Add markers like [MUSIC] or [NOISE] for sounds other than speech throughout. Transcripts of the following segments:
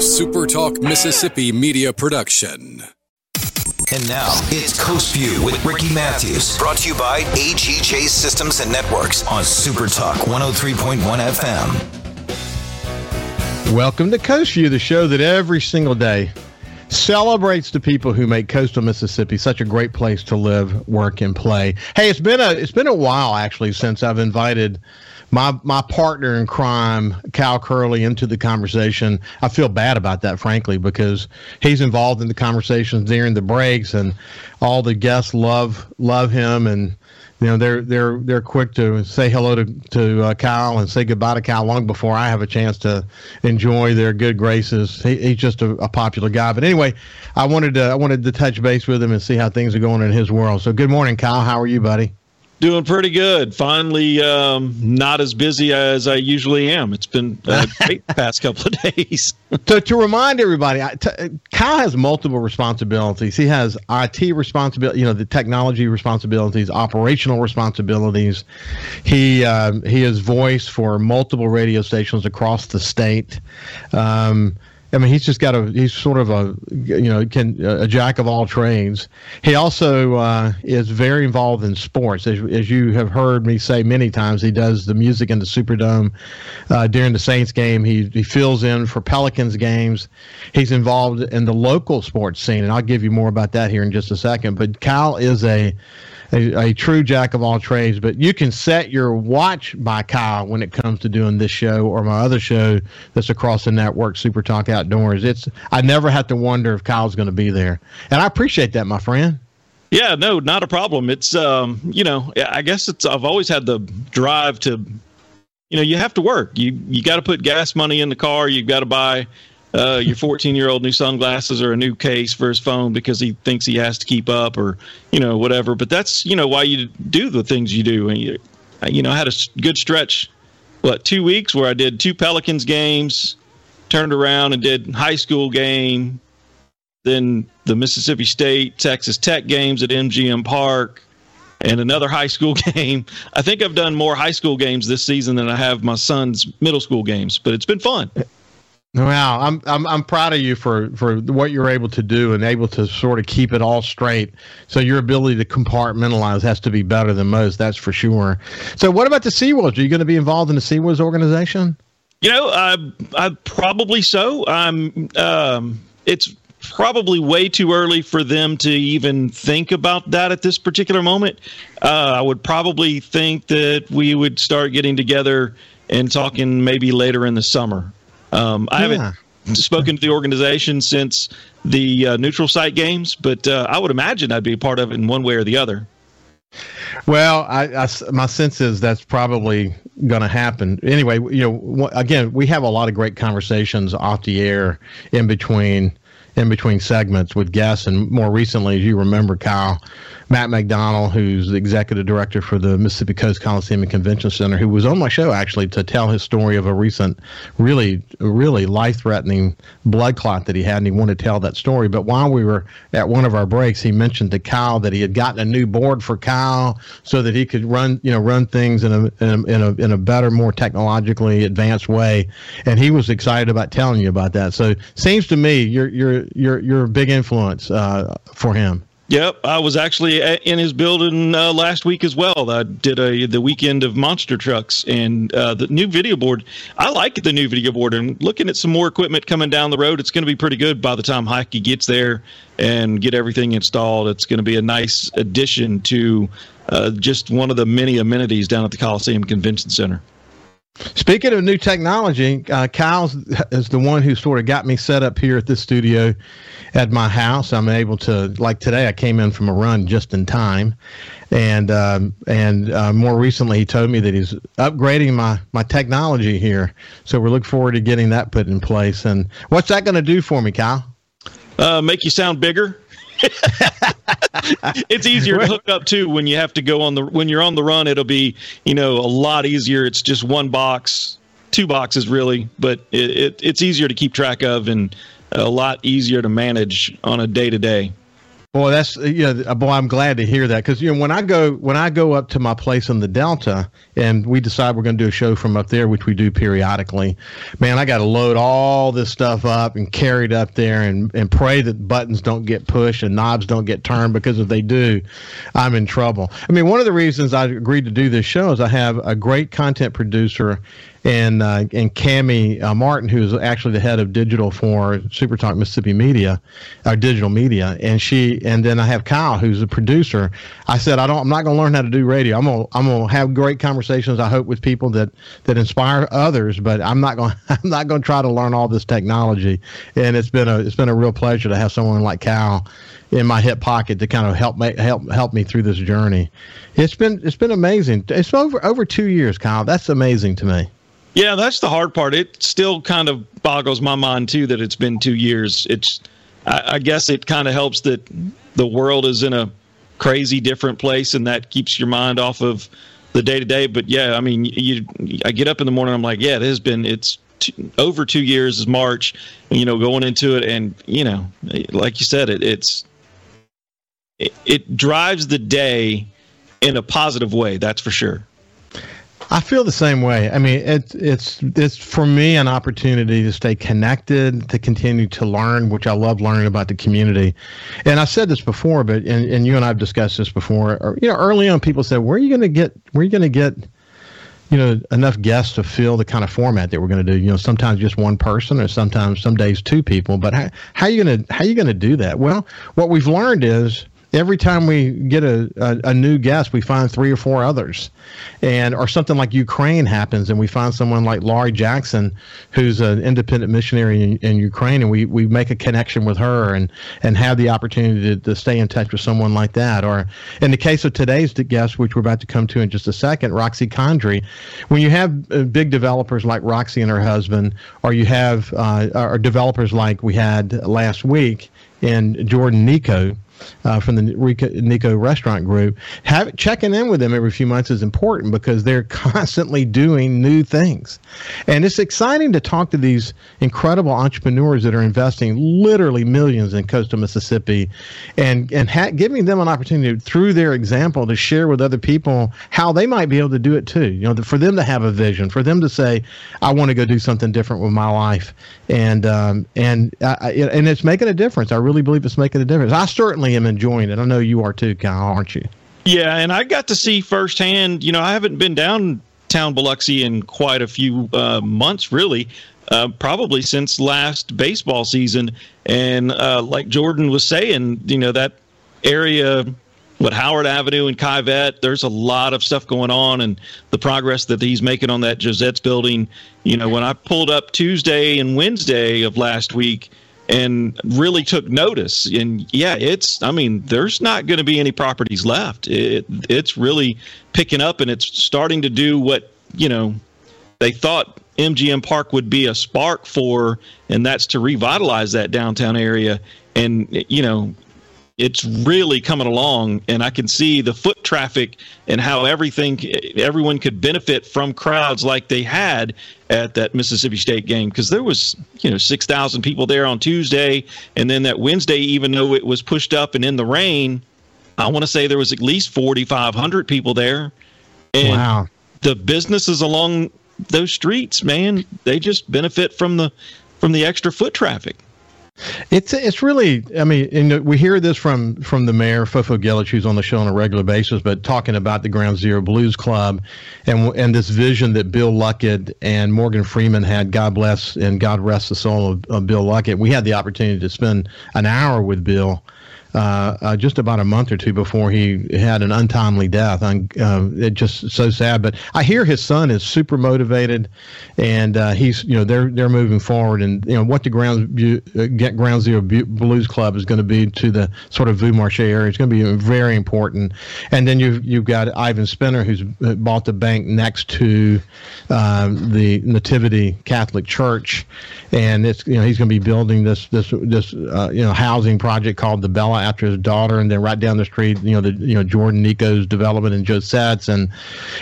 a SuperTalk Mississippi media production. And now it's Coast View with Ricky Matthews, brought to you by AGJ Systems and Networks on SuperTalk 103.1 FM. Welcome to Coast View, the show that every single day celebrates the people who make coastal Mississippi such a great place to live, work, and play. Hey, it's been a it's been a while actually since I've invited my my partner in crime, Cal Curley, into the conversation. I feel bad about that, frankly, because he's involved in the conversations during the breaks, and all the guests love love him, and you know they're they're they're quick to say hello to to uh, Kyle and say goodbye to Kyle long before I have a chance to enjoy their good graces. He, he's just a, a, popular guy. But anyway, I wanted to I wanted to touch base with him and see how things are going in his world. So good morning, Kyle. How are you, buddy? Doing pretty good. Finally, um, not as busy as I usually am. It's been a [LAUGHS] great past couple of days. [LAUGHS] to, to remind everybody, Kyle has multiple responsibilities. He has IT responsibility, you know, the technology responsibilities, operational responsibilities. He uh, he has voice for multiple radio stations across the state. Um, I mean, he's just got a he's sort of a you know can a jack of all trades. He also uh, is very involved in sports, as, as you have heard me say many times. He does the music in the Superdome uh, during the Saints game. He he fills in for Pelicans games. He's involved in the local sports scene, and I'll give you more about that here in just a second. But Cal is a a, a, true jack of all trades. But you can set your watch by Kyle when it comes to doing this show or my other show that's across the network, Super Talk Outdoors. It's I never have to wonder if Kyle's going to be there, and I appreciate that, my friend. Yeah, no, not a problem. It's um, you know, I guess it's I've always had the drive to, you know, you have to work. You you got to put gas money in the car. You've got to buy uh, your 14 year old new sunglasses or a new case for his phone because he thinks he has to keep up or you know whatever. But that's you know why you do the things you do. And you, you know I had a good stretch what two weeks where i did two pelicans games turned around and did high school game then the mississippi state texas tech games at mgm park and another high school [LAUGHS] game. I think i've done more high school games this season than i have my son's middle school games but it's been fun Wow, I'm I'm I'm proud of you for for what you're able to do and able to sort of keep it all straight. So your ability to compartmentalize has to be better than most, that's for sure. So what about the Sea Wolves? Are you going to be involved in the Sea Wolves organization? You know, I I probably so. I'm um it's probably way too early for them to even think about that at this particular moment. Uh, I would probably think that we would start getting together and talking maybe later in the summer. Um, I yeah. haven't spoken to the organization since the uh, neutral site games, but uh, I would imagine I'd be a part of it in one way or the other. Well, I, I, my sense is that's probably going to happen. Anyway, you know, again, we have a lot of great conversations off the air in between in between segments with guests, and more recently, as you remember, Kyle, Matt McDonald, who's the executive director for the Mississippi Coast Coliseum and Convention Center, who was on my show actually to tell his story of a recent, really, really life-threatening blood clot that he had, and he wanted to tell that story. But while we were at one of our breaks, he mentioned to Kyle that he had gotten a new board for Kyle so that he could run, you know, run things in a in a in a, in a better, more technologically advanced way, and he was excited about telling you about that. So seems to me you're you're you're you're a big influence uh, for him. Yep, I was actually in his building uh, last week as well. I did a the weekend of monster trucks and uh, the new video board. I like the new video board and looking at some more equipment coming down the road. It's going to be pretty good by the time Hockey gets there and get everything installed. It's going to be a nice addition to uh, just one of the many amenities down at the Coliseum Convention Center. Speaking of new technology, uh, Kyle is the one who sort of got me set up here at this studio at my house. I'm able to, like today, I came in from a run just in time, and um, and uh, more recently, he told me that he's upgrading my my technology here. So we're looking forward to getting that put in place. And what's that going to do for me, Kyle? Uh, make you sound bigger. [LAUGHS] it's easier to hook up too when you have to go on the when you're on the run. It'll be you know a lot easier. It's just one box, two boxes really, but it, it it's easier to keep track of and a lot easier to manage on a day to day. Boy, that's uh, you uh, know, boy, I'm glad to hear that because you know when I go when I go up to my place in the Delta and we decide we're going to do a show from up there, which we do periodically, man, I got to load all this stuff up and carry it up there and and pray that buttons don't get pushed and knobs don't get turned because if they do, I'm in trouble. I mean, one of the reasons I agreed to do this show is I have a great content producer and uh, and Cami uh, Martin, who's actually the head of digital for Super Talk Mississippi Media, our digital media, and she and then I have Kyle, who's a producer. I said I don't, I'm not going to learn how to do radio. I'm gonna I'm gonna have great conversations. I hope with people that that inspire others, but I'm not going [LAUGHS] I'm not going to try to learn all this technology. And it's been a it's been a real pleasure to have someone like Kyle in my hip pocket to kind of help me help help me through this journey. It's been it's been amazing. It's over over two years, Kyle. That's amazing to me. Yeah, that's the hard part. It still kind of boggles my mind too that it's been two years. It's, I, I guess, it kind of helps that the world is in a crazy different place, and that keeps your mind off of the day to day. But yeah, I mean, you, I get up in the morning, I'm like, yeah, it has been. It's over two years is March, you know, going into it, and you know, like you said, it, it's it, it drives the day in a positive way. That's for sure. I feel the same way. I mean, it's it's it's for me an opportunity to stay connected, to continue to learn, which I love learning about the community. And I said this before, but and, and you and I have discussed this before. Or, you know, early on, people said, "Where are you going to get? Where are you going to get?" You know, enough guests to fill the kind of format that we're going to do. You know, sometimes just one person, or sometimes some days two people. But how, how are you going to how are you going to do that? Well, what we've learned is every time we get a, a, a, new guest, we find three or four others, and or something like Ukraine happens, and we find someone like Laurie Jackson, who's an independent missionary in, in Ukraine, and we, we make a connection with her and and have the opportunity to, to stay in touch with someone like that. Or in the case of today's guest, which we're about to come to in just a second, Roxy Condry, when you have uh, big developers like Roxy and her husband, or you have uh, or developers like we had last week in Jordan Nico uh, from the Nico Restaurant Group. Have, checking in with them every few months is important because they're [LAUGHS] constantly doing new things. And it's exciting to talk to these incredible entrepreneurs that are investing literally millions in coastal Mississippi and, and ha- giving them an opportunity through their example to share with other people how they might be able to do it too. You know, for them to have a vision, for them to say, I want to go do something different with my life. And, um, and, I, and it's making a difference. I really believe it's making a difference. I certainly am enjoying it. I know you are too, Kyle, aren't you? Yeah, and I got to see firsthand. You know, I haven't been downtown Biloxi in quite a few uh, months, really. Uh, probably since last baseball season, and uh, like Jordan was saying, you know that area what Howard Avenue and Kivett, there's a lot of stuff going on and the progress that he's making on that Josette's building. You know, when I pulled up Tuesday and Wednesday of last week, and really took notice. And yeah, it's I mean, there's not going to be any properties left. It, it's really picking up and it's starting to do what, you know, they thought MGM Park would be a spark for, and that's to revitalize that downtown area. And, you know, it's really coming along and i can see the foot traffic and how everything everyone could benefit from crowds like they had at that mississippi state game because there was you know 6000 people there on tuesday and then that wednesday even though it was pushed up and in the rain i want to say there was at least 4500 people there and wow. the businesses along those streets man they just benefit from the from the extra foot traffic it's it's really I mean and we hear this from from the mayor Fofo Gilich who's on the show on a regular basis, but talking about the Ground Zero Blues Club and and this vision that Bill Luckett and Morgan Freeman had. God bless and God rest the soul of, of Bill Luckett. We had the opportunity to spend an hour with Bill uh, uh, just about a month or two before he had an untimely death. And, uh, it just so sad. But I hear his son is super motivated, and uh, he's you know they're they're moving forward. And you know what the ground uh, get Ground Zero Blues Club is going to be to the sort of Vieux Marché area. It's going to be very important. And then you've you've got Ivan Spinner who's bought the bank next to um, the Nativity Catholic Church, and it's you know he's going to be building this this this uh, you know housing project called the Bella after his daughter, and then right down the street, you know, the you know Jordan Nico's development in Josette's, and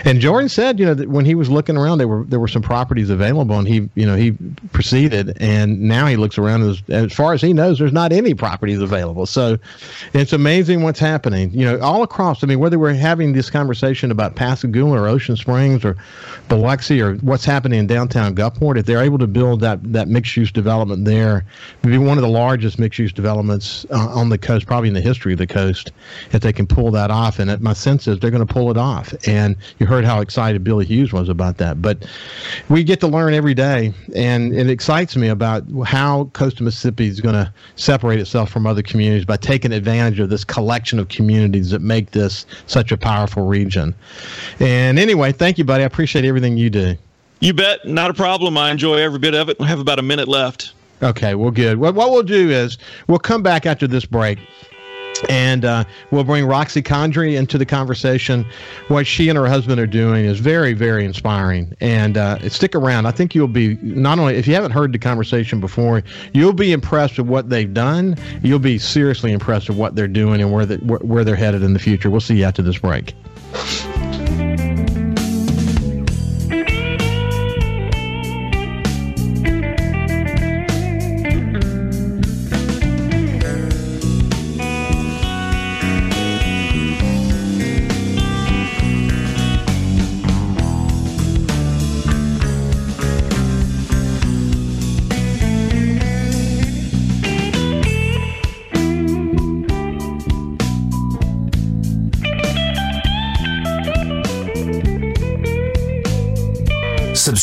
and Jordan said, you know, that when he was looking around, there were there were some properties available, and he you know he proceeded, and now he looks around as as far as he knows, there's not any properties available. So it's amazing what's happening, you know, all across. I mean, whether we're having this conversation about Pascagoula or Ocean Springs or Biloxi or what's happening in downtown Gulfport, if they're able to build that that mixed use development there, be one of the largest mixed use developments uh, on the coast, probably in the history of the coast, if they can pull that off. And my sense is they're going to pull it off. And you heard how excited Billy Hewes was about that. But we get to learn every day, and it excites me about how coastal Mississippi is going to separate itself from other communities by taking advantage of this collection of communities that make this such a powerful region. And anyway, thank you, buddy. I appreciate everything you do. You bet. Not a problem. I enjoy every bit of it. We have about a minute left. Okay, well, good. What, what we'll do is we'll come back after this break and uh, we'll bring Roxy Condry into the conversation. What she and her husband are doing is very, very inspiring. And uh, stick around. I think you'll be not only if you haven't heard the conversation before, you'll be impressed with what they've done. You'll be seriously impressed with what they're doing and where the, where they're headed in the future. We'll see you after this break.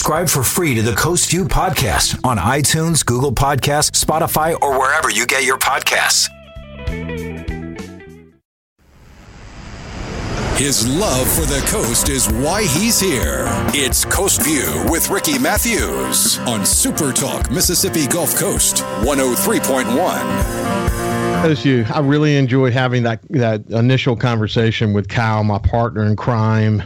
Subscribe for free to the Coast View podcast on iTunes, Google Podcasts, Spotify, or wherever you get your podcasts. His love for the coast is why he's here. It's Coast View with Ricky Matthews on Super Talk Mississippi Gulf Coast 103.1. As you, I really enjoyed having that that initial conversation with Kyle, my partner in crime.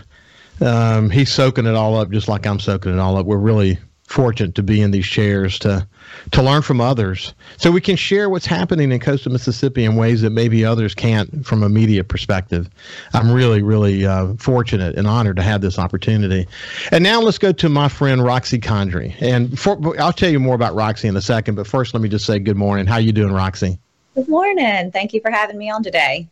Um, he's soaking it all up just like I'm soaking it all up. We're really fortunate to be in these chairs to to learn from others. So we can share what's happening in coastal mississippi in ways that maybe others can't from a media perspective. I'm really really uh, fortunate and honored to have this opportunity. And now let's go to my friend roxy condry and for, i'll tell you more about roxy in a second but first let me just say good morning. How you doing roxy? Good morning. Thank you for having me on today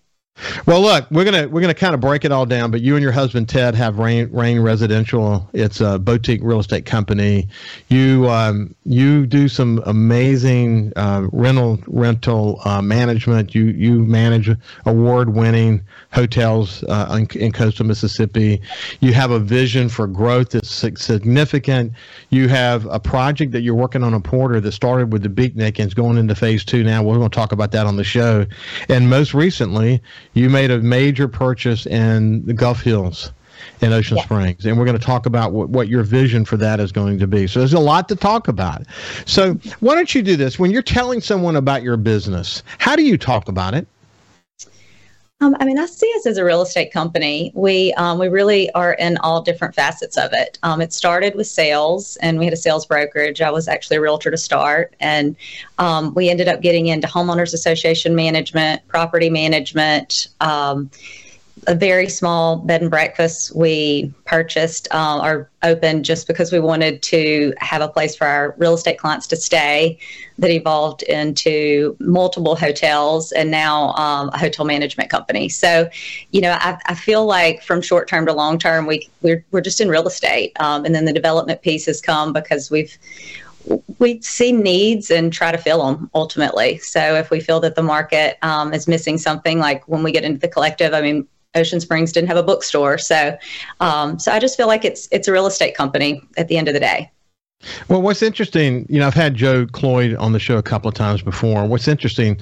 well, look, we're gonna we're gonna kind of break it all down. But you and your husband Ted have Rain Rain Residential. It's a boutique real estate company. You um, you do some amazing uh, rental rental uh, management. You you manage award winning hotels uh, in, in, coastal Mississippi. You have a vision for growth that's significant. You have a project that you're working on a Porter that started with the Beatnik and is going into phase two now. We're going to talk about that on the show. And most recently, you made a major purchase in the Gulf Hills in Ocean yeah. Springs. And we're going to talk about what, what your vision for that is going to be. So there's a lot to talk about. So why don't you do this? When you're telling someone about your business, how do you talk about it? Um, I mean, I see us as a real estate company. We um, we really are in all different facets of it. Um, it started with sales, and we had a sales brokerage. I was actually a realtor to start, and um, we ended up getting into homeowners association management, property management um, a very small bed and breakfast we purchased uh, or opened just because we wanted to have a place for our real estate clients to stay that evolved into multiple hotels and now um, a hotel management company so you know i, I feel like from short term to long term we we're, we're just in real estate um, and then the development pieces come because we've we see needs and try to fill them ultimately. So if we feel that the market um, is missing something, like when we get into the collective, I mean, Ocean Springs didn't have a bookstore. So, um, so I just feel like it's it's a real estate company at the end of the day. Well, what's interesting, you know, I've had Joe Cloyd on the show a couple of times before. What's interesting,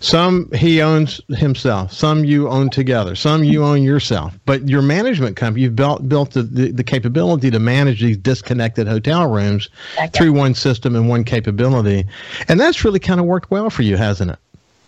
some he owns himself, some you own together, some you own yourself. But your management company, you've built built the, the, the capability to manage these disconnected hotel rooms through one system and one capability, and that's really kind of worked well for you, hasn't it?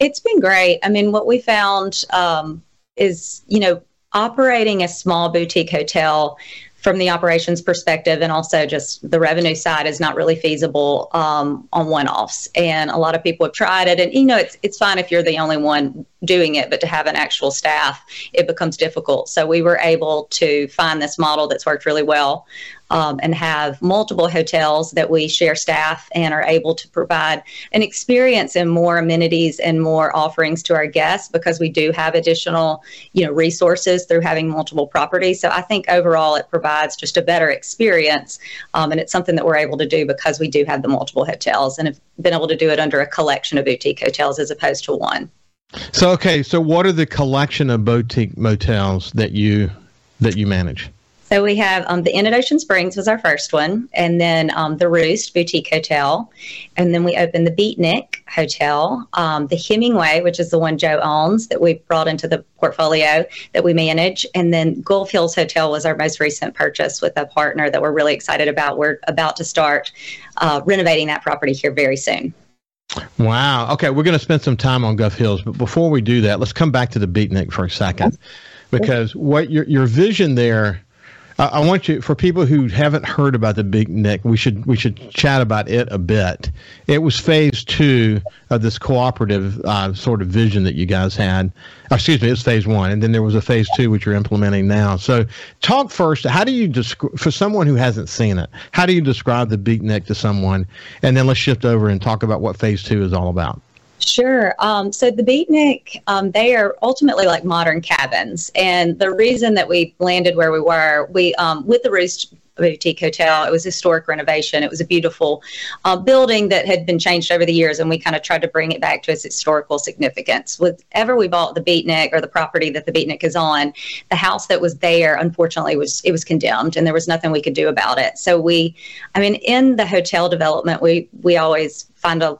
It's been great. I mean, what we found um, is, you know, operating a small boutique hotel from the operations perspective and also just the revenue side is not really feasible um, on one-offs. And a lot of people have tried it. And you know it's it's fine if you're the only one doing it but to have an actual staff it becomes difficult. So we were able to find this model that's worked really well um, and have multiple hotels that we share staff and are able to provide an experience and more amenities and more offerings to our guests because we do have additional you know resources through having multiple properties. So i think overall it provides just a better experience um, and it's something that we're able to do because we do have the multiple hotels and have been able to do it under a collection of boutique hotels as opposed to one. So okay so what are the collection of boutique motels that you that you manage so we have um, the Inn at Ocean Springs was our first one, and then um, the Roost Boutique Hotel, and then we opened the Beatnik Hotel, um, the Hemingway, which is the one Joe owns that we brought into the portfolio that we manage, and then Gulf Hills Hotel was our most recent purchase with a partner that we're really excited about. We're about to start uh, renovating that property here very soon. Wow. Okay, we're going to spend some time on Gulf Hills, but before we do that, let's come back to the Beatnik for a second, because what your your vision there I want you for people who haven't heard about the Beatnik. We should we should chat about it a bit. It was phase two of this cooperative uh, sort of vision that you guys had. Uh, excuse me, it's phase one, and then there was a phase two which you're implementing now. So, talk first. How do you describe for someone who hasn't seen it? How do you describe the Beatnik to someone? And then let's shift over and talk about what phase two is all about. Sure. Um, so the Beatnik, um, they are ultimately like modern cabins, and the reason that we landed where we were, we um, with the Roost Boutique Hotel, it was historic renovation. It was a beautiful uh, building that had been changed over the years, and we kind of tried to bring it back to its historical significance. Whenever we bought the Beatnik or the property that the Beatnik is on, the house that was there, unfortunately, was it was condemned, and there was nothing we could do about it. So we, I mean, in the hotel development, we we always find a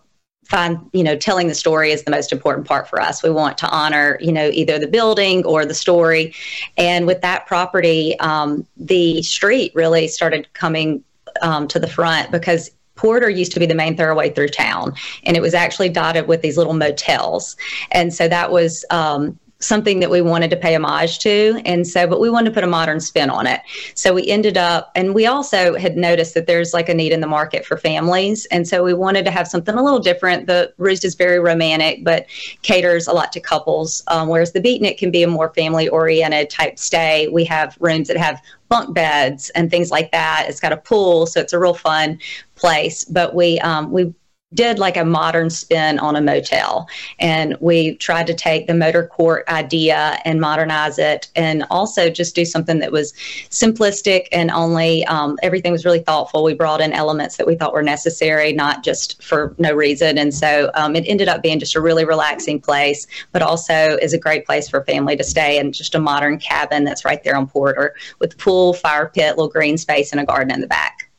find you know telling the story is the most important part for us we want to honor you know either the building or the story and with that property um, the street really started coming um, to the front because Porter used to be the main thoroughway through town, and it was actually dotted with these little motels. And so that was um, something that we wanted to pay homage to. And so, but we wanted to put a modern spin on it. So we ended up, and we also had noticed that there's like a need in the market for families. And so we wanted to have something a little different. The Roost is very romantic, but caters a lot to couples, um, whereas the Beatnik can be a more family oriented type stay. We have rooms that have bunk beds and things like that. It's got a pool, so it's a real fun place. But we um, we did like a modern spin on a motel and we tried to take the motor court idea and modernize it and also just do something that was simplistic and only um, everything was really thoughtful. We brought in elements that we thought were necessary not just for no reason and so um, it ended up being just a really relaxing place but also is a great place for family to stay and just a modern cabin that's right there on porter with pool fire pit little green space and a garden in the back.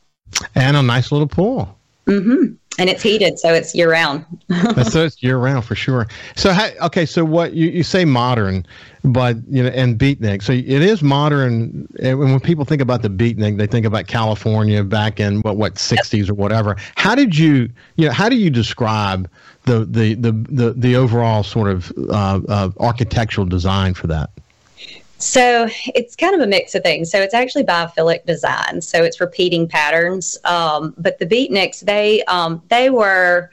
And a nice little pool mm-hmm and it's heated, so it's year round. [LAUGHS] so it's year round for sure. So okay, so what you, you say modern, but you know, and beatnik. So it is modern. And when people think about the beatnik, they think about California back in what what sixties or whatever. How did you you know how do you describe the the the the, the overall sort of uh, uh, architectural design for that? So it's kind of a mix of things. So it's actually biophilic design. So it's repeating patterns. Um, but the beatniks, they um, they were,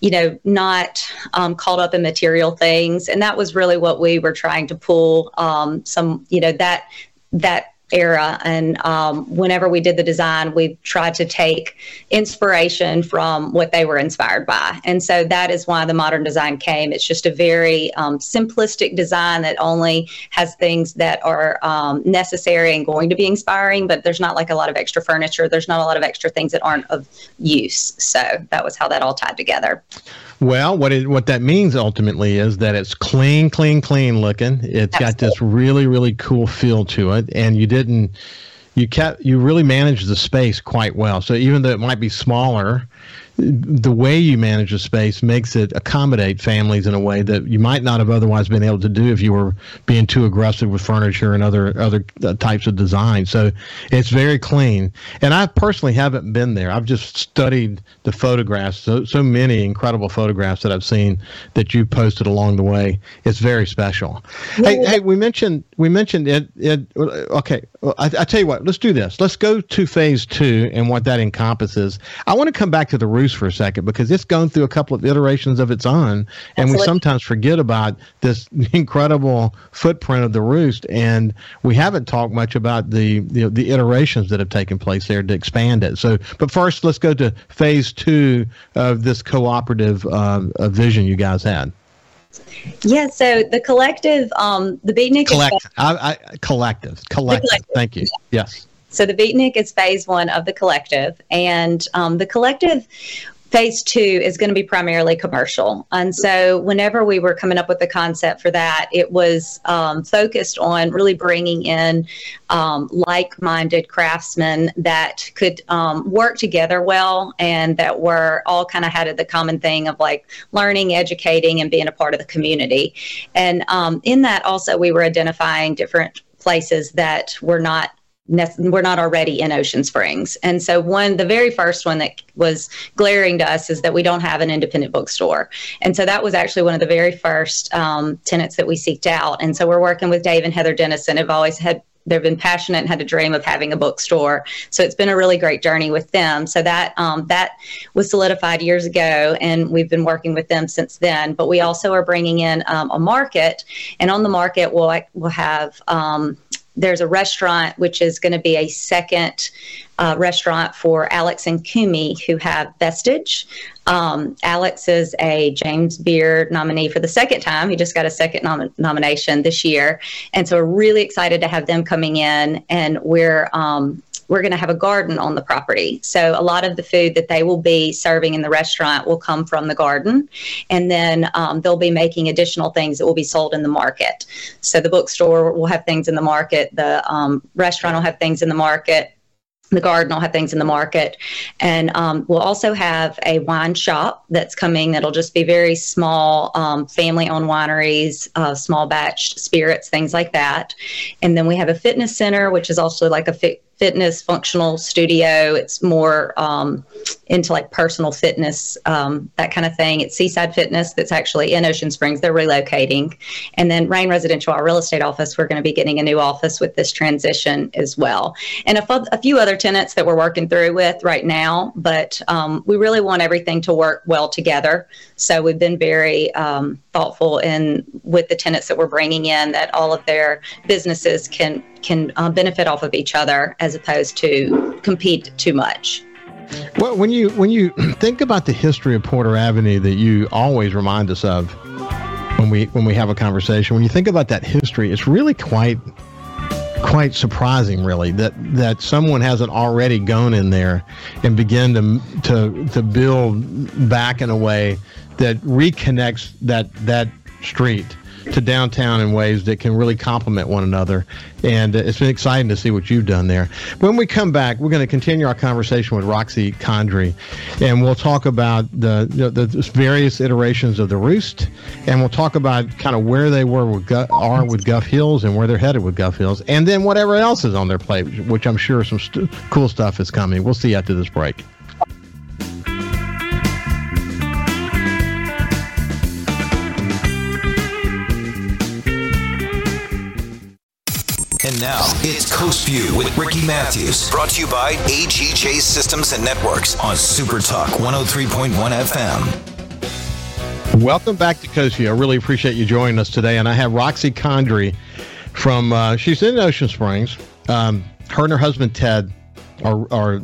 you know, not um, caught up in material things, and that was really what we were trying to pull. Um, some, you know, that that era. And um, whenever we did the design, we tried to take inspiration from what they were inspired by. And so that is why the modern design came. It's just a very um, simplistic design that only has things that are um, necessary and going to be inspiring, but there's not like a lot of extra furniture. There's not a lot of extra things that aren't of use. So that was how that all tied together. Well, what it what that means ultimately is that it's clean, clean, clean looking. It's Absolutely. got this really, really cool feel to it, and you didn't you kept you really managed the space quite well. So even though it might be smaller, the way you manage a space makes it accommodate families in a way that you might not have otherwise been able to do if you were being too aggressive with furniture and other other uh, types of design. So it's very clean. And I personally haven't been there. I've just studied the photographs. So so many incredible photographs that I've seen that you posted along the way. It's very special. Yeah. Hey, hey, we mentioned we mentioned it. it okay, I, I tell you what. Let's do this. Let's go to phase two and what that encompasses. I want to come back to the for a second because it's gone through a couple of iterations of its own, and we sometimes forget about this [LAUGHS] incredible footprint of the roost, and we haven't talked much about the the, the iterations that have taken place there to expand it. So, but first, let's go to phase two of this cooperative uh, vision you guys had. Yeah, so the collective, um, the Beatnik collective, I, I, collective, collective. Thank you. Yes. So the Beatnik is phase one of the collective, and um, the collective phase two is going to be primarily commercial. And so, whenever we were coming up with the concept for that, it was um, focused on really bringing in um, like minded craftsmen that could um, work together well and that were all kind of had the common thing of like learning, educating, and being a part of the community. And um, in that, also, we were identifying different places that were not we're not already in Ocean Springs. And so one the very first one that was glaring to us is that we don't have an independent bookstore. And so that was actually one of the very first um, tenants that we seeked out. And so we're working with Dave and Heather Dennison have always had they've been passionate and had a dream of having a bookstore. So it's been a really great journey with them. So that um, that was solidified years ago, and we've been working with them since then. But we also are bringing in um, a market, and on the market we'll we'll have um, there's a restaurant which is going to be a second uh, restaurant for Alex and Kumi, who have Vestige. Um, Alex is a James Beard nominee for the second time. He just got a second nom- nomination this year, and so we're really excited to have them coming in. And we're um, we're going to have a garden on the property. So a lot of the food that they will be serving in the restaurant will come from the garden. And then um, they'll be making additional things that will be sold in the market. So the bookstore will have things in the market, the um, restaurant will have things in the market the garden will have things in the market and um, we'll also have a wine shop that's coming that'll just be very small um, family owned wineries uh, small batch spirits things like that and then we have a fitness center which is also like a fit fitness functional studio. It's more um, into like personal fitness, um, that kind of thing. It's Seaside Fitness that's actually in Ocean Springs. They're relocating. And then Rain Residential, our real estate office, we're going to be getting a new office with this transition as well. And a, f- a few other tenants that we're working through with right now, but um, we really want everything to work well together. So we've been very um, thoughtful in with the tenants that we're bringing in that all of their businesses can can uh, benefit off of each other as opposed to compete too much. Well, when you when you [CLEARS THROAT] think about the history of Porter Avenue that you always remind us of when we when we have a conversation, when you think about that history, it's really quite quite surprising, really, that that someone hasn't already gone in there and begin to to to build back in a way that reconnects that that street to downtown in ways that can really complement one another. And uh, it's been exciting to see what you've done there. When we come back, we're going to continue our conversation with Roxy Condry, and we'll talk about the, you know, the various iterations of the Roost, and we'll talk about kind of where they were with Gu- are with Gulf Hills and where they're headed with Gulf Hills, and then whatever else is on their plate, which I'm sure some st- cool stuff is coming. We'll see after this break. And now it's Coast View with Ricky Matthews, brought to you by AGJ Systems and Networks on Super Talk 103.1 FM. Welcome back to Coast View. I really appreciate you joining us today. And I have Roxy Condry from, uh, she's in Ocean Springs. Um, her and her husband, Ted, are, are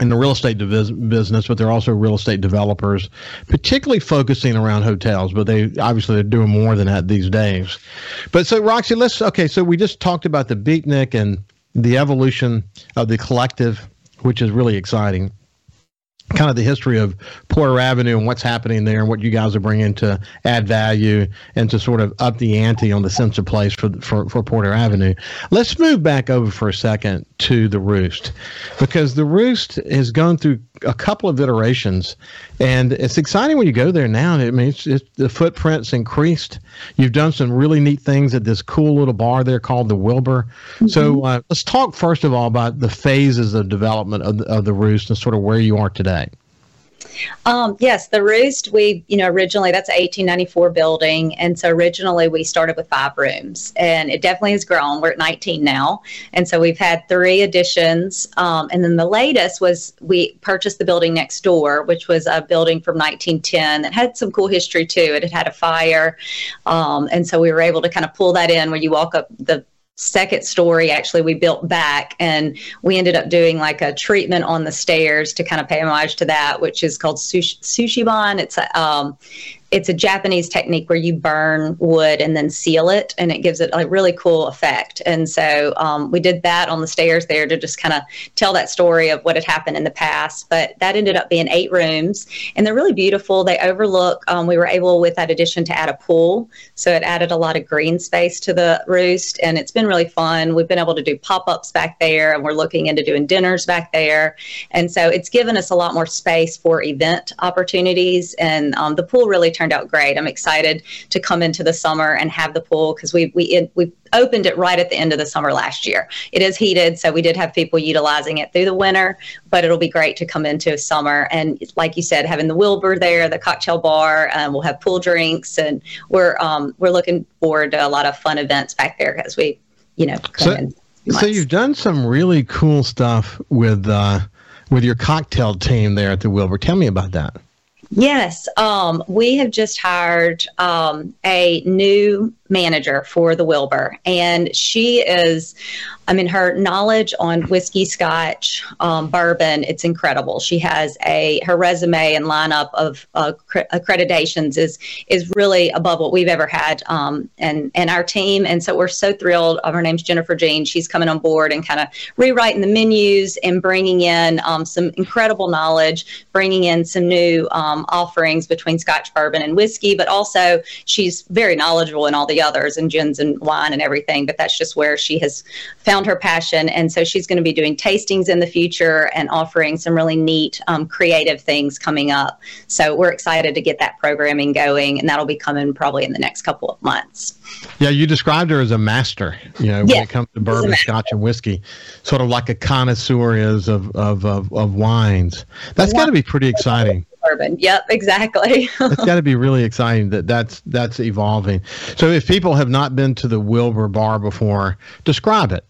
in the real estate business, but they're also real estate developers, particularly focusing around hotels. But they obviously they're doing more than that these days. But so Roxy, let's okay. So we just talked about the beatnik and the evolution of the collective, which is really exciting. Kind of the history of Porter Avenue and what's happening there, and what you guys are bringing to add value and to sort of up the ante on the sense of place for for, for Porter Avenue. Let's move back over for a second to the Roost because the Roost has gone through a couple of iterations, and it's exciting when you go there now. I mean, it's, it's, the footprint's increased. You've done some really neat things at this cool little bar there called the Wilbur. Mm-hmm. So uh, let's talk first of all about the phases of development of the, of the Roost and sort of where you are today. Um, yes, the Roost, we, you know, originally that's an 1894 building. And so originally we started with five rooms and it definitely has grown. We're at 19 now. And so we've had three additions. Um, and then the latest was we purchased the building next door, which was a building from 1910 that had some cool history too. It had had a fire. Um, and so we were able to kind of pull that in where you walk up the second story actually we built back and we ended up doing like a treatment on the stairs to kind of pay homage to that which is called sushi, shou sugi ban. It's a, um, it's a Japanese technique where you burn wood and then seal it, and it gives it a really cool effect. And so um, we did that on the stairs there to just kind of tell that story of what had happened in the past. But that ended up being eight rooms, and they're really beautiful. They overlook. Um, we were able with that addition to add a pool, so it added a lot of green space to the roost, and it's been really fun. We've been able to do pop ups back there, and we're looking into doing dinners back there, and so it's given us a lot more space for event opportunities. And um, the pool really turned out great. I'm excited to come into the summer and have the pool because we we we opened it right at the end of the summer last year. It is heated, so we did have people utilizing it through the winter, but it'll be great to come into summer. And like you said, having the Wilbur there, the cocktail bar, um, we'll have pool drinks, and we're um, we're looking forward to a lot of fun events back there as we, you know, so, so you've done some really cool stuff with uh, with your cocktail team there at the Wilbur. Tell me about that. Yes, um, we have just hired um, a new manager for the Wilbur, and she is, I mean, her knowledge on whiskey, Scotch, um, bourbon, it's incredible. She has a her resume and lineup of uh, accreditations is is really above what we've ever had, um, and and our team, and so we're so thrilled. Uh, her name's Jennifer Jean. She's coming on board and kind of rewriting the menus and bringing in um, some incredible knowledge, bringing in some new um, offerings between Scotch, bourbon, and whiskey, but also she's very knowledgeable in all the others and gins and wine and everything. But that's just where she has found her passion. And so she's going to be doing tastings in the future and offering some really neat, um, creative things coming up. So we're excited to get that programming going, and that'll be coming probably in the next couple of months. Yeah, you described her as a master, you know, when it comes to bourbon, scotch, and whiskey, sort of like a connoisseur is of, of, of, of wines. That's got to be pretty exciting bourbon. Yep, exactly. [LAUGHS] it's got to be really exciting that that's that's evolving. So, if people have not been to the Wilbur Bar before, describe it.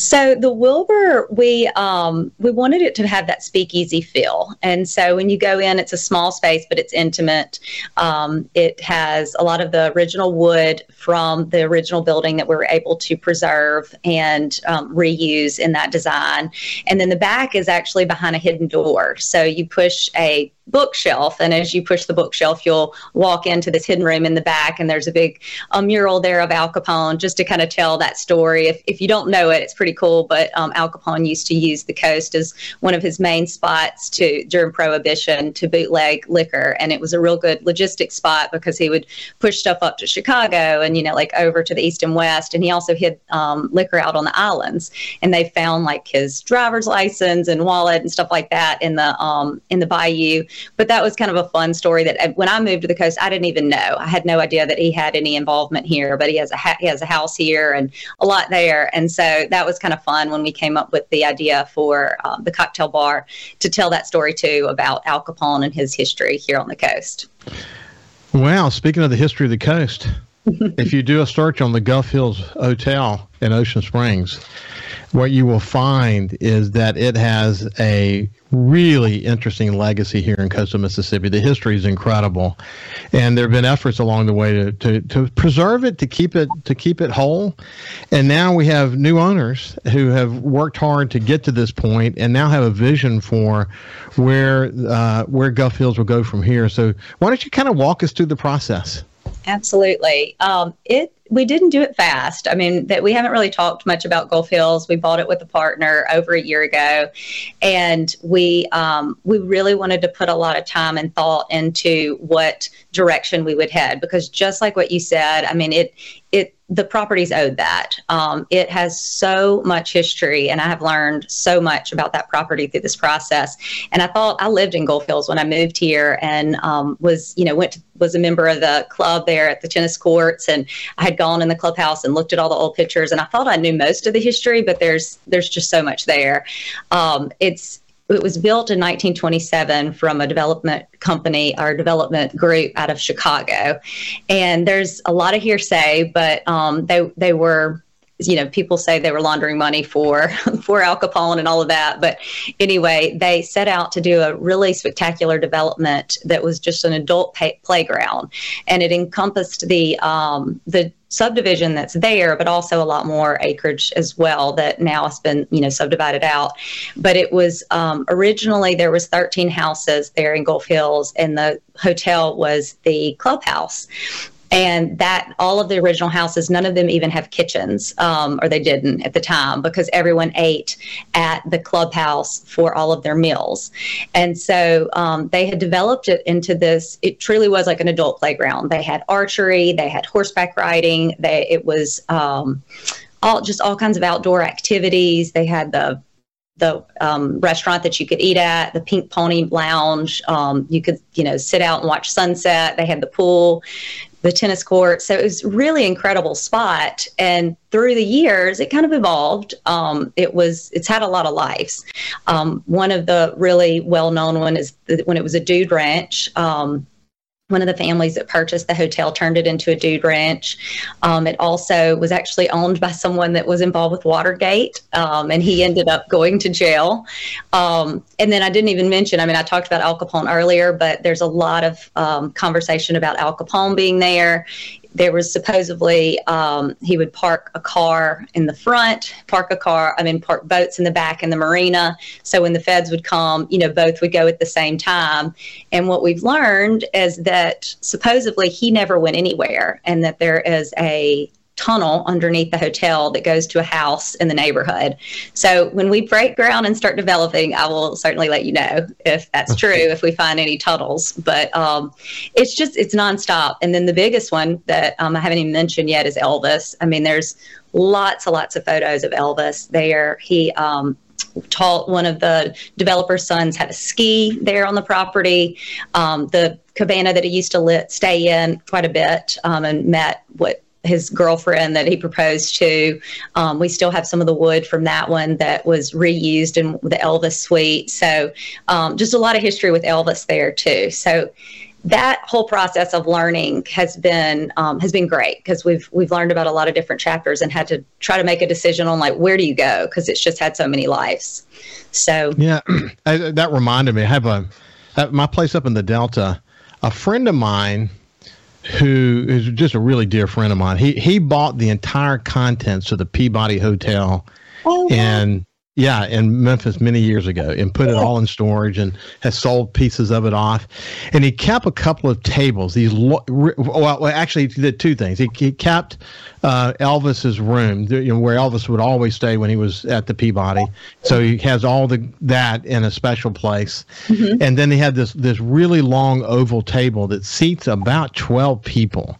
So the Wilbur, we um, we wanted it to have that speakeasy feel, and so when you go in, it's a small space, but it's intimate. Um, it has a lot of the original wood from the original building that we were able to preserve and um, reuse in that design, and then the back is actually behind a hidden door. So you push a bookshelf. And as you push the bookshelf, you'll walk into this hidden room in the back, and there's a big a mural there of Al Capone just to kind of tell that story. If, if you don't know it, it's pretty cool. But um, Al Capone used to use the coast as one of his main spots to during Prohibition to bootleg liquor, and it was a real good logistics spot because he would push stuff up to Chicago and you know like over to the east and west, and he also hid um, liquor out on the islands, and they found like his driver's license and wallet and stuff like that in the um, in the bayou but that was kind of a fun story that uh, when I moved to the coast, I didn't even know. I had no idea that he had any involvement here, but he has a ha- he has a house here and a lot there, and so that was kind of fun when we came up with the idea for um, the cocktail bar to tell that story too about Al Capone and his history here on the coast. Wow, speaking of the history of the coast, if you do a search on the Gulf Hills Hotel in Ocean Springs, what you will find is that it has a really interesting legacy here in coastal Mississippi. The history is incredible, and there have been efforts along the way to, to, to preserve it, to keep it to keep it whole. And now we have new owners who have worked hard to get to this point, and now have a vision for where uh, where Gulf Hills will go from here. So why don't you kind of walk us through the process? Absolutely. Um, it we didn't do it fast. I mean, that we haven't really talked much about Gulf Hills. We bought it with a partner over a year ago, and we um, we really wanted to put a lot of time and thought into what direction we would head because just like what you said, I mean, it it the property's owed that. Um, it has so much history, and I have learned so much about that property through this process. And I thought I lived in Gulf Hills when I moved here, and um, was you know went to, was a member of the club there at the tennis courts, and I had gone in the clubhouse and looked at all the old pictures, and I thought I knew most of the history, but there's there's just so much there. Um, it's it was built in 1927 from a development company or development group out of Chicago. And there's a lot of hearsay, but um, they they were you know people say they were laundering money for [LAUGHS] for Al Capone and all of that. But anyway they set out to do a really spectacular development that was just an adult pay- playground. And it encompassed the um, the subdivision that's there, but also a lot more acreage as well that now has been, you know, subdivided out. But it was um, originally there was 13 houses there in Gulf Hills, and the hotel was the clubhouse and that all of the original houses none of them even have kitchens um, or they didn't at the time because everyone ate at the clubhouse for all of their meals and so um, they had developed it into this it truly was like an adult playground they had archery they had horseback riding they it was um, all just all kinds of outdoor activities they had the the um, restaurant that you could eat at, the Pink Pony Lounge. Um, you could, you know, sit out and watch sunset. They had the pool the tennis court. So it was really incredible spot. And through the years, it kind of evolved. Um, it was it's had a lot of lives. Um, one of the really well known one is when it was a dude ranch. Um, one of the families that purchased the hotel turned it into a dude ranch. Um, it also was actually owned by someone that was involved with Watergate, um, and he ended up going to jail. Um, and then I didn't even mention, I mean, I talked about Al Capone earlier, but there's a lot of um, conversation about Al Capone being there there was supposedly um, he would park a car in the front, park a car, I mean, park boats in the back in the marina. So when the feds would come, you know, both would go at the same time. And what we've learned is that supposedly he never went anywhere and that there is a tunnel underneath the hotel that goes to a house in the neighborhood. So when we break ground and start developing, I will certainly let you know if that's true, if we find any tunnels. But um, it's just, it's nonstop. And then the biggest one that um, I haven't even mentioned yet is Elvis. I mean, there's lots and lots of photos of Elvis there. He, um, taught one of the developer's sons how to ski there on the property. Um, the cabana that he used to lit, stay in quite a bit um, and met what his girlfriend that he proposed to. Um, we still have some of the wood from that one that was reused in the Elvis suite. So um, just a lot of history with Elvis there too. So that whole process of learning has been um, has been great because we've we've learned about a lot of different chapters and had to try to make a decision on like where do you go because it's just had so many lives. So yeah, [CLEARS THROAT] that reminded me. I have a at my place up in the Delta. A friend of mine who is just a really dear friend of mine. He he bought the entire contents of the Peabody Hotel, oh, wow. and yeah, in Memphis many years ago, and put it all in storage, and has sold pieces of it off. And he kept a couple of tables. These well, actually, he did two things. He, he kept uh, Elvis's room, you know, where Elvis would always stay when he was at the Peabody. So he has all the that in a special place. Mm-hmm. And then he had this this really long oval table that seats about twelve people.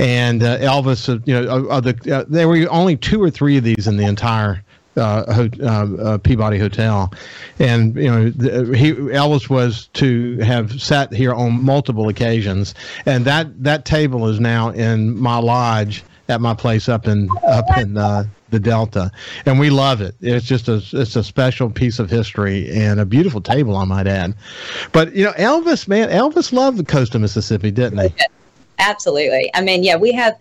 And uh, Elvis, uh, you know, uh, the, uh, there were only two or three of these in the entire uh, uh, uh, Peabody Hotel, and you know the, he Elvis was to have sat here on multiple occasions, and that that table is now in my lodge at my place up in up in uh, the Delta, and we love it. It's just a it's a special piece of history and a beautiful table, I might add. But you know, Elvis, man, Elvis loved the coast of Mississippi, didn't he? Absolutely. I mean, yeah, we have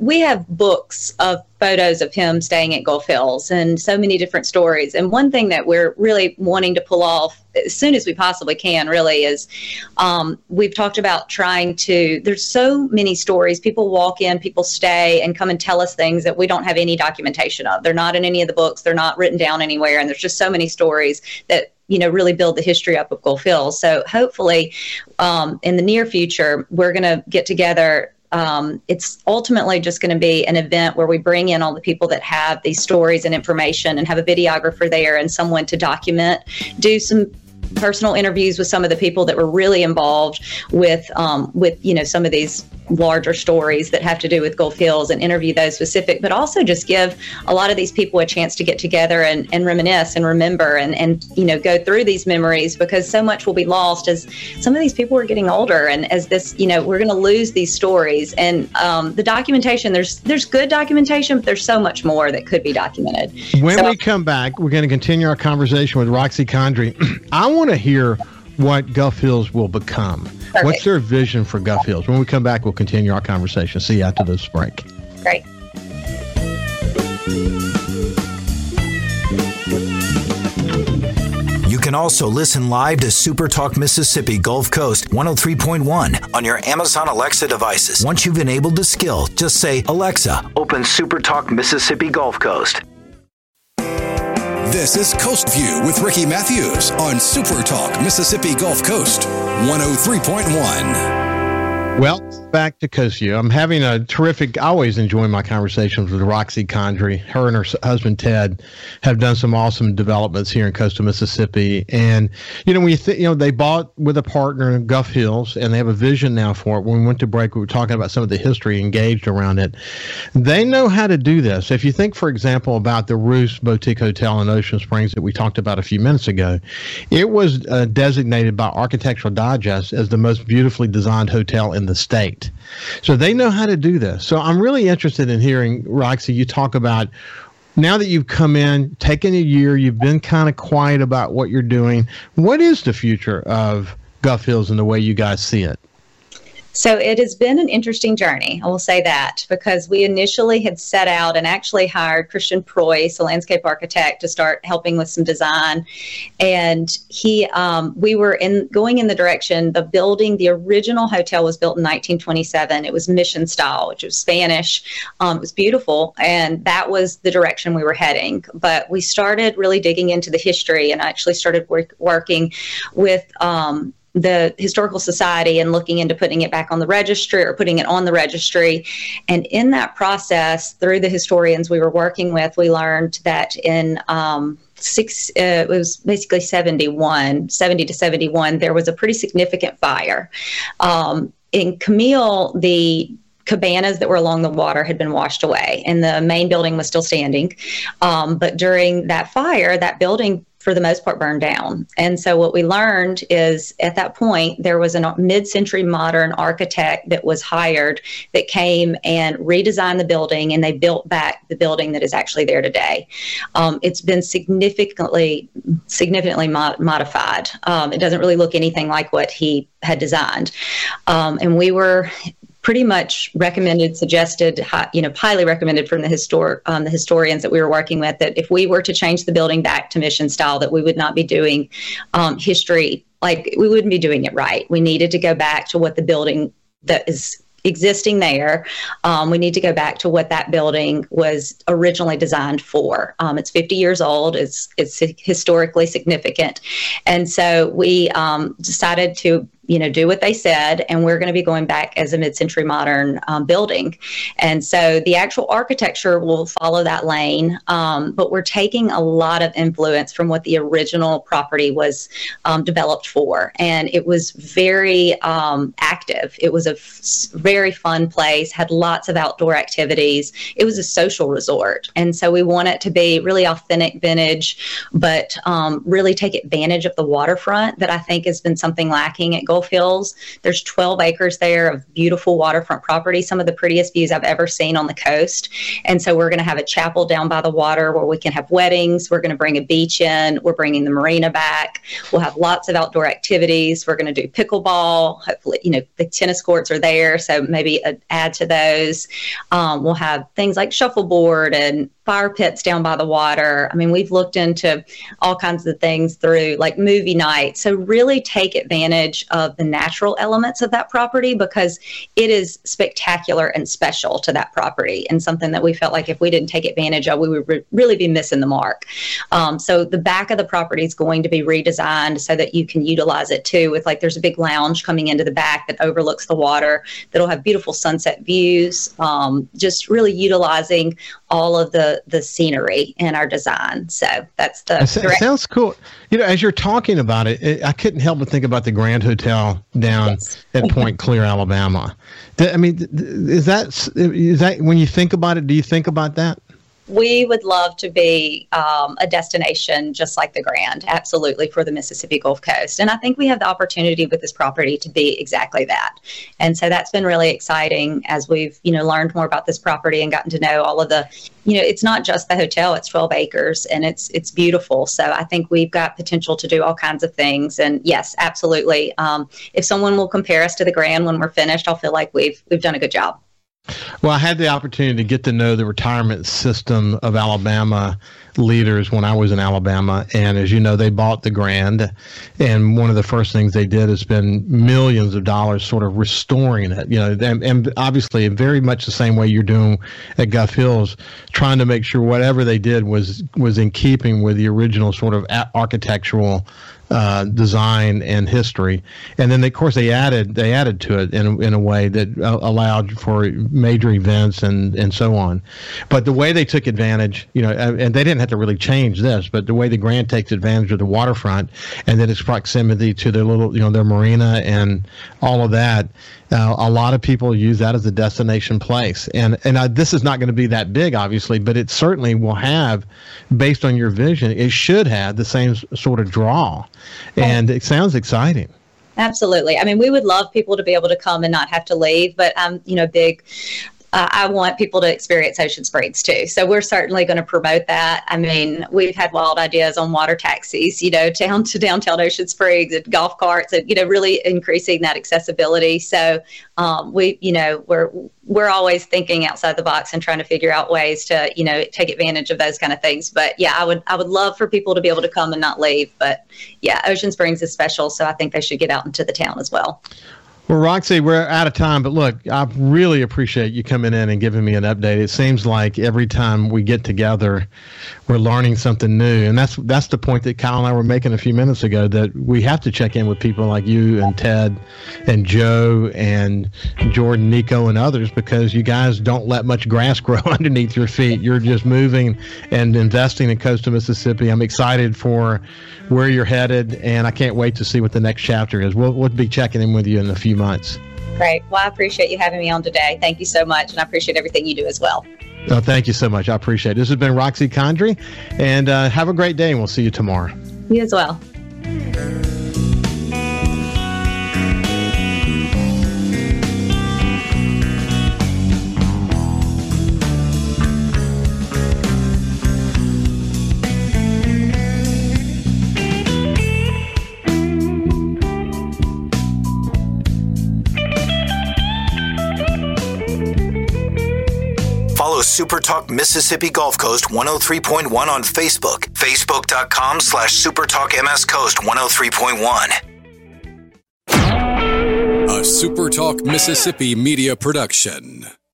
we have books of photos of him staying at Gulf Hills and so many different stories. And one thing that we're really wanting to pull off as soon as we possibly can, really, is um, we've talked about trying to. There's so many stories. People walk in, people stay, and come and tell us things that we don't have any documentation of. They're not in any of the books. They're not written down anywhere. And there's just so many stories that you know really build the history up of Gulf Hills. So hopefully, um, in the near future, we're going to get together. Um, it's ultimately just going to be an event where we bring in all the people that have these stories and information, and have a videographer there and someone to document, do some personal interviews with some of the people that were really involved with um, with you know some of these larger stories that have to do with Gulf Hills and interview those specific, but also just give a lot of these people a chance to get together and, and reminisce and remember and, and, you know, go through these memories because so much will be lost as some of these people are getting older and as this, you know, we're going to lose these stories. And um, the documentation, there's, there's good documentation, but there's so much more that could be documented. When so, we come back, we're going to continue our conversation with Roxy Condry. [CLEARS THROAT] I want to hear what Gulf Hills will become. Perfect. What's their vision for Gulf Hills? When we come back, we'll continue our conversation. See you after this break. Great. You can also listen live to Super Talk Mississippi Gulf Coast 103.1 on your Amazon Alexa devices. Once you've enabled the skill, just say, Alexa, open Super Talk Mississippi Gulf Coast. This is Coast View with Ricky Matthews on Super Talk Mississippi Gulf Coast 103.1. Well, back to Coast I'm having a terrific. I always enjoy my conversations with Roxy Condrey. Her and her husband Ted have done some awesome developments here in coastal Mississippi. And you know, when you you know, they bought with a partner in Gulf Hills, and they have a vision now for it. When we went to break, we were talking about some of the history engaged around it. They know how to do this. If you think, for example, about the Roost Boutique Hotel in Ocean Springs that we talked about a few minutes ago, it was uh, designated by Architectural Digest as the most beautifully designed hotel in the state. So they know how to do this. So I'm really interested in hearing, Roxy, you talk about now that you've come in, taken a year, you've been kind of quiet about what you're doing. What is the future of Gulf Hills and the way you guys see it? So it has been an interesting journey, I will say that, because we initially had set out and actually hired Christian Preus, a landscape architect, to start helping with some design. And he, um, we were in going in the direction the building. The original hotel was built in 1927. It was mission style, which was Spanish. Um, it was beautiful, and that was the direction we were heading. But we started really digging into the history, and I actually started work, working with um, the historical society and looking into putting it back on the registry or putting it on the registry. And in that process through the historians we were working with we learned that in um, six uh, it was basically 71 70 to 71 there was a pretty significant fire. Um, in camille the cabanas that were along the water had been washed away and the main building was still standing. Um, but during that fire that building for the most part burned down. And so what we learned is at that point there was a mid-century modern architect that was hired that came and redesigned the building and they built back the building that is actually there today. Um, it's been significantly significantly mod- modified. Um, it doesn't really look anything like what he had designed. Um, and we were pretty much recommended, suggested, you know, highly recommended from the histor- um, the historians that we were working with that if we were to change the building back to mission style, that we would not be doing um, history like we wouldn't be doing it right. We needed to go back to what the building that is existing there. Um, we need to go back to what that building was originally designed for. Um, it's 50 years old. It's it's historically significant, and so we um, decided to you know, do what they said, and we're going to be going back as a mid-century modern um, building. And so the actual architecture will follow that lane, um, but we're taking a lot of influence from what the original property was um, developed for, and it was very um, active. It was a f- very fun place, had lots of outdoor activities. It was a social resort, and so we want it to be really authentic vintage, but um, really take advantage of the waterfront that I think has been something lacking at Gulf Hills. There's 12 acres there of beautiful waterfront property, some of the prettiest views I've ever seen on the coast. And so we're going to have a chapel down by the water where we can have weddings. We're going to bring a beach in. We're bringing the marina back. We'll have lots of outdoor activities. We're going to do pickleball. Hopefully, you know, the tennis courts are there, so maybe add to those. Um, we'll have things like shuffleboard and fire pits down by the water. I mean, we've looked into all kinds of things through like movie night. So, really take advantage of the natural elements of that property because it is spectacular and special to that property and something that we felt like if we didn't take advantage of, we would re- really be missing the mark. Um, so, the back of the property is going to be redesigned so that you can utilize it too. With like, there's a big lounge coming into the back that overlooks the water that'll have beautiful sunset views, um, just really utilizing all of the the scenery in our design. So that's the. It sounds cool. You know, as you're talking about it, it, I couldn't help but think about the Grand Hotel down yes. at [LAUGHS] Point Clear, Alabama. I mean, is that is that when you think about it? Do you think about that? We would love to be um, a destination just like the Grand, absolutely, for the Mississippi Gulf Coast. And I think we have the opportunity with this property to be exactly that. And so that's been really exciting as we've, you know, learned more about this property and gotten to know all of the, you know, it's not just the hotel, it's 12 acres and it's it's beautiful. So I think we've got potential to do all kinds of things. And yes, absolutely. Um, if someone will compare us to the Grand when we're finished, I'll feel like we've we've done a good job. Well, I had the opportunity to get to know the retirement system of Alabama leaders when I was in Alabama. And as you know, they bought the Grand. And one of the first things they did is spend millions of dollars sort of restoring it. You know, and, and obviously, very much the same way you're doing at Gulf Hills, trying to make sure whatever they did was was in keeping with the original sort of architectural uh, design and history, and then they, of course they added they added to it in in a way that uh, allowed for major events and and so on. But the way they took advantage, you know, and they didn't have to really change this, but the way the Grand takes advantage of the waterfront and then its proximity to their little, you know, their marina and all of that uh, a lot of people use that as a destination place, and and uh, this is not going to be that big, obviously, but it certainly will have, based on your vision, it should have the same sort of draw, and it sounds exciting. Absolutely. I mean, we would love people to be able to come and not have to leave, but I'm, you know, big uh, I want people to experience Ocean Springs too. So we're certainly going to promote that. I mean, we've had wild ideas on water taxis, you know, down to downtown Ocean Springs and golf carts, and you know, really increasing that accessibility. So um, we, you know, we're we're always thinking outside the box and trying to figure out ways to, you know, take advantage of those kind of things. But yeah, I would I would love for people to be able to come and not leave. But yeah, Ocean Springs is special, so I think they should get out into the town as well. Well, Roxy, we're out of time, but look, I really appreciate you coming in and giving me an update. It seems like every time we get together, we're learning something new, and that's that's the point that Kyle and I were making a few minutes ago. That we have to check in with people like you and Ted, and Joe and Jordan, Nico, and others because you guys don't let much grass [LAUGHS] grow underneath your feet. You're just moving and investing in coastal Mississippi. I'm excited for where you're headed, and I can't wait to see what the next chapter is. We'll, we'll be checking in with you in a few months. Great. Well, I appreciate you having me on today. Thank you so much, and I appreciate everything you do as well. Oh, thank you so much. I appreciate it. This has been Roxy Condry, and uh, have a great day, and we'll see you tomorrow. You as well. Follow Super Talk Mississippi Gulf Coast 103.1 on Facebook. Facebook.com slash Super Talk MS Coast 103.1. A Super Talk Mississippi media production.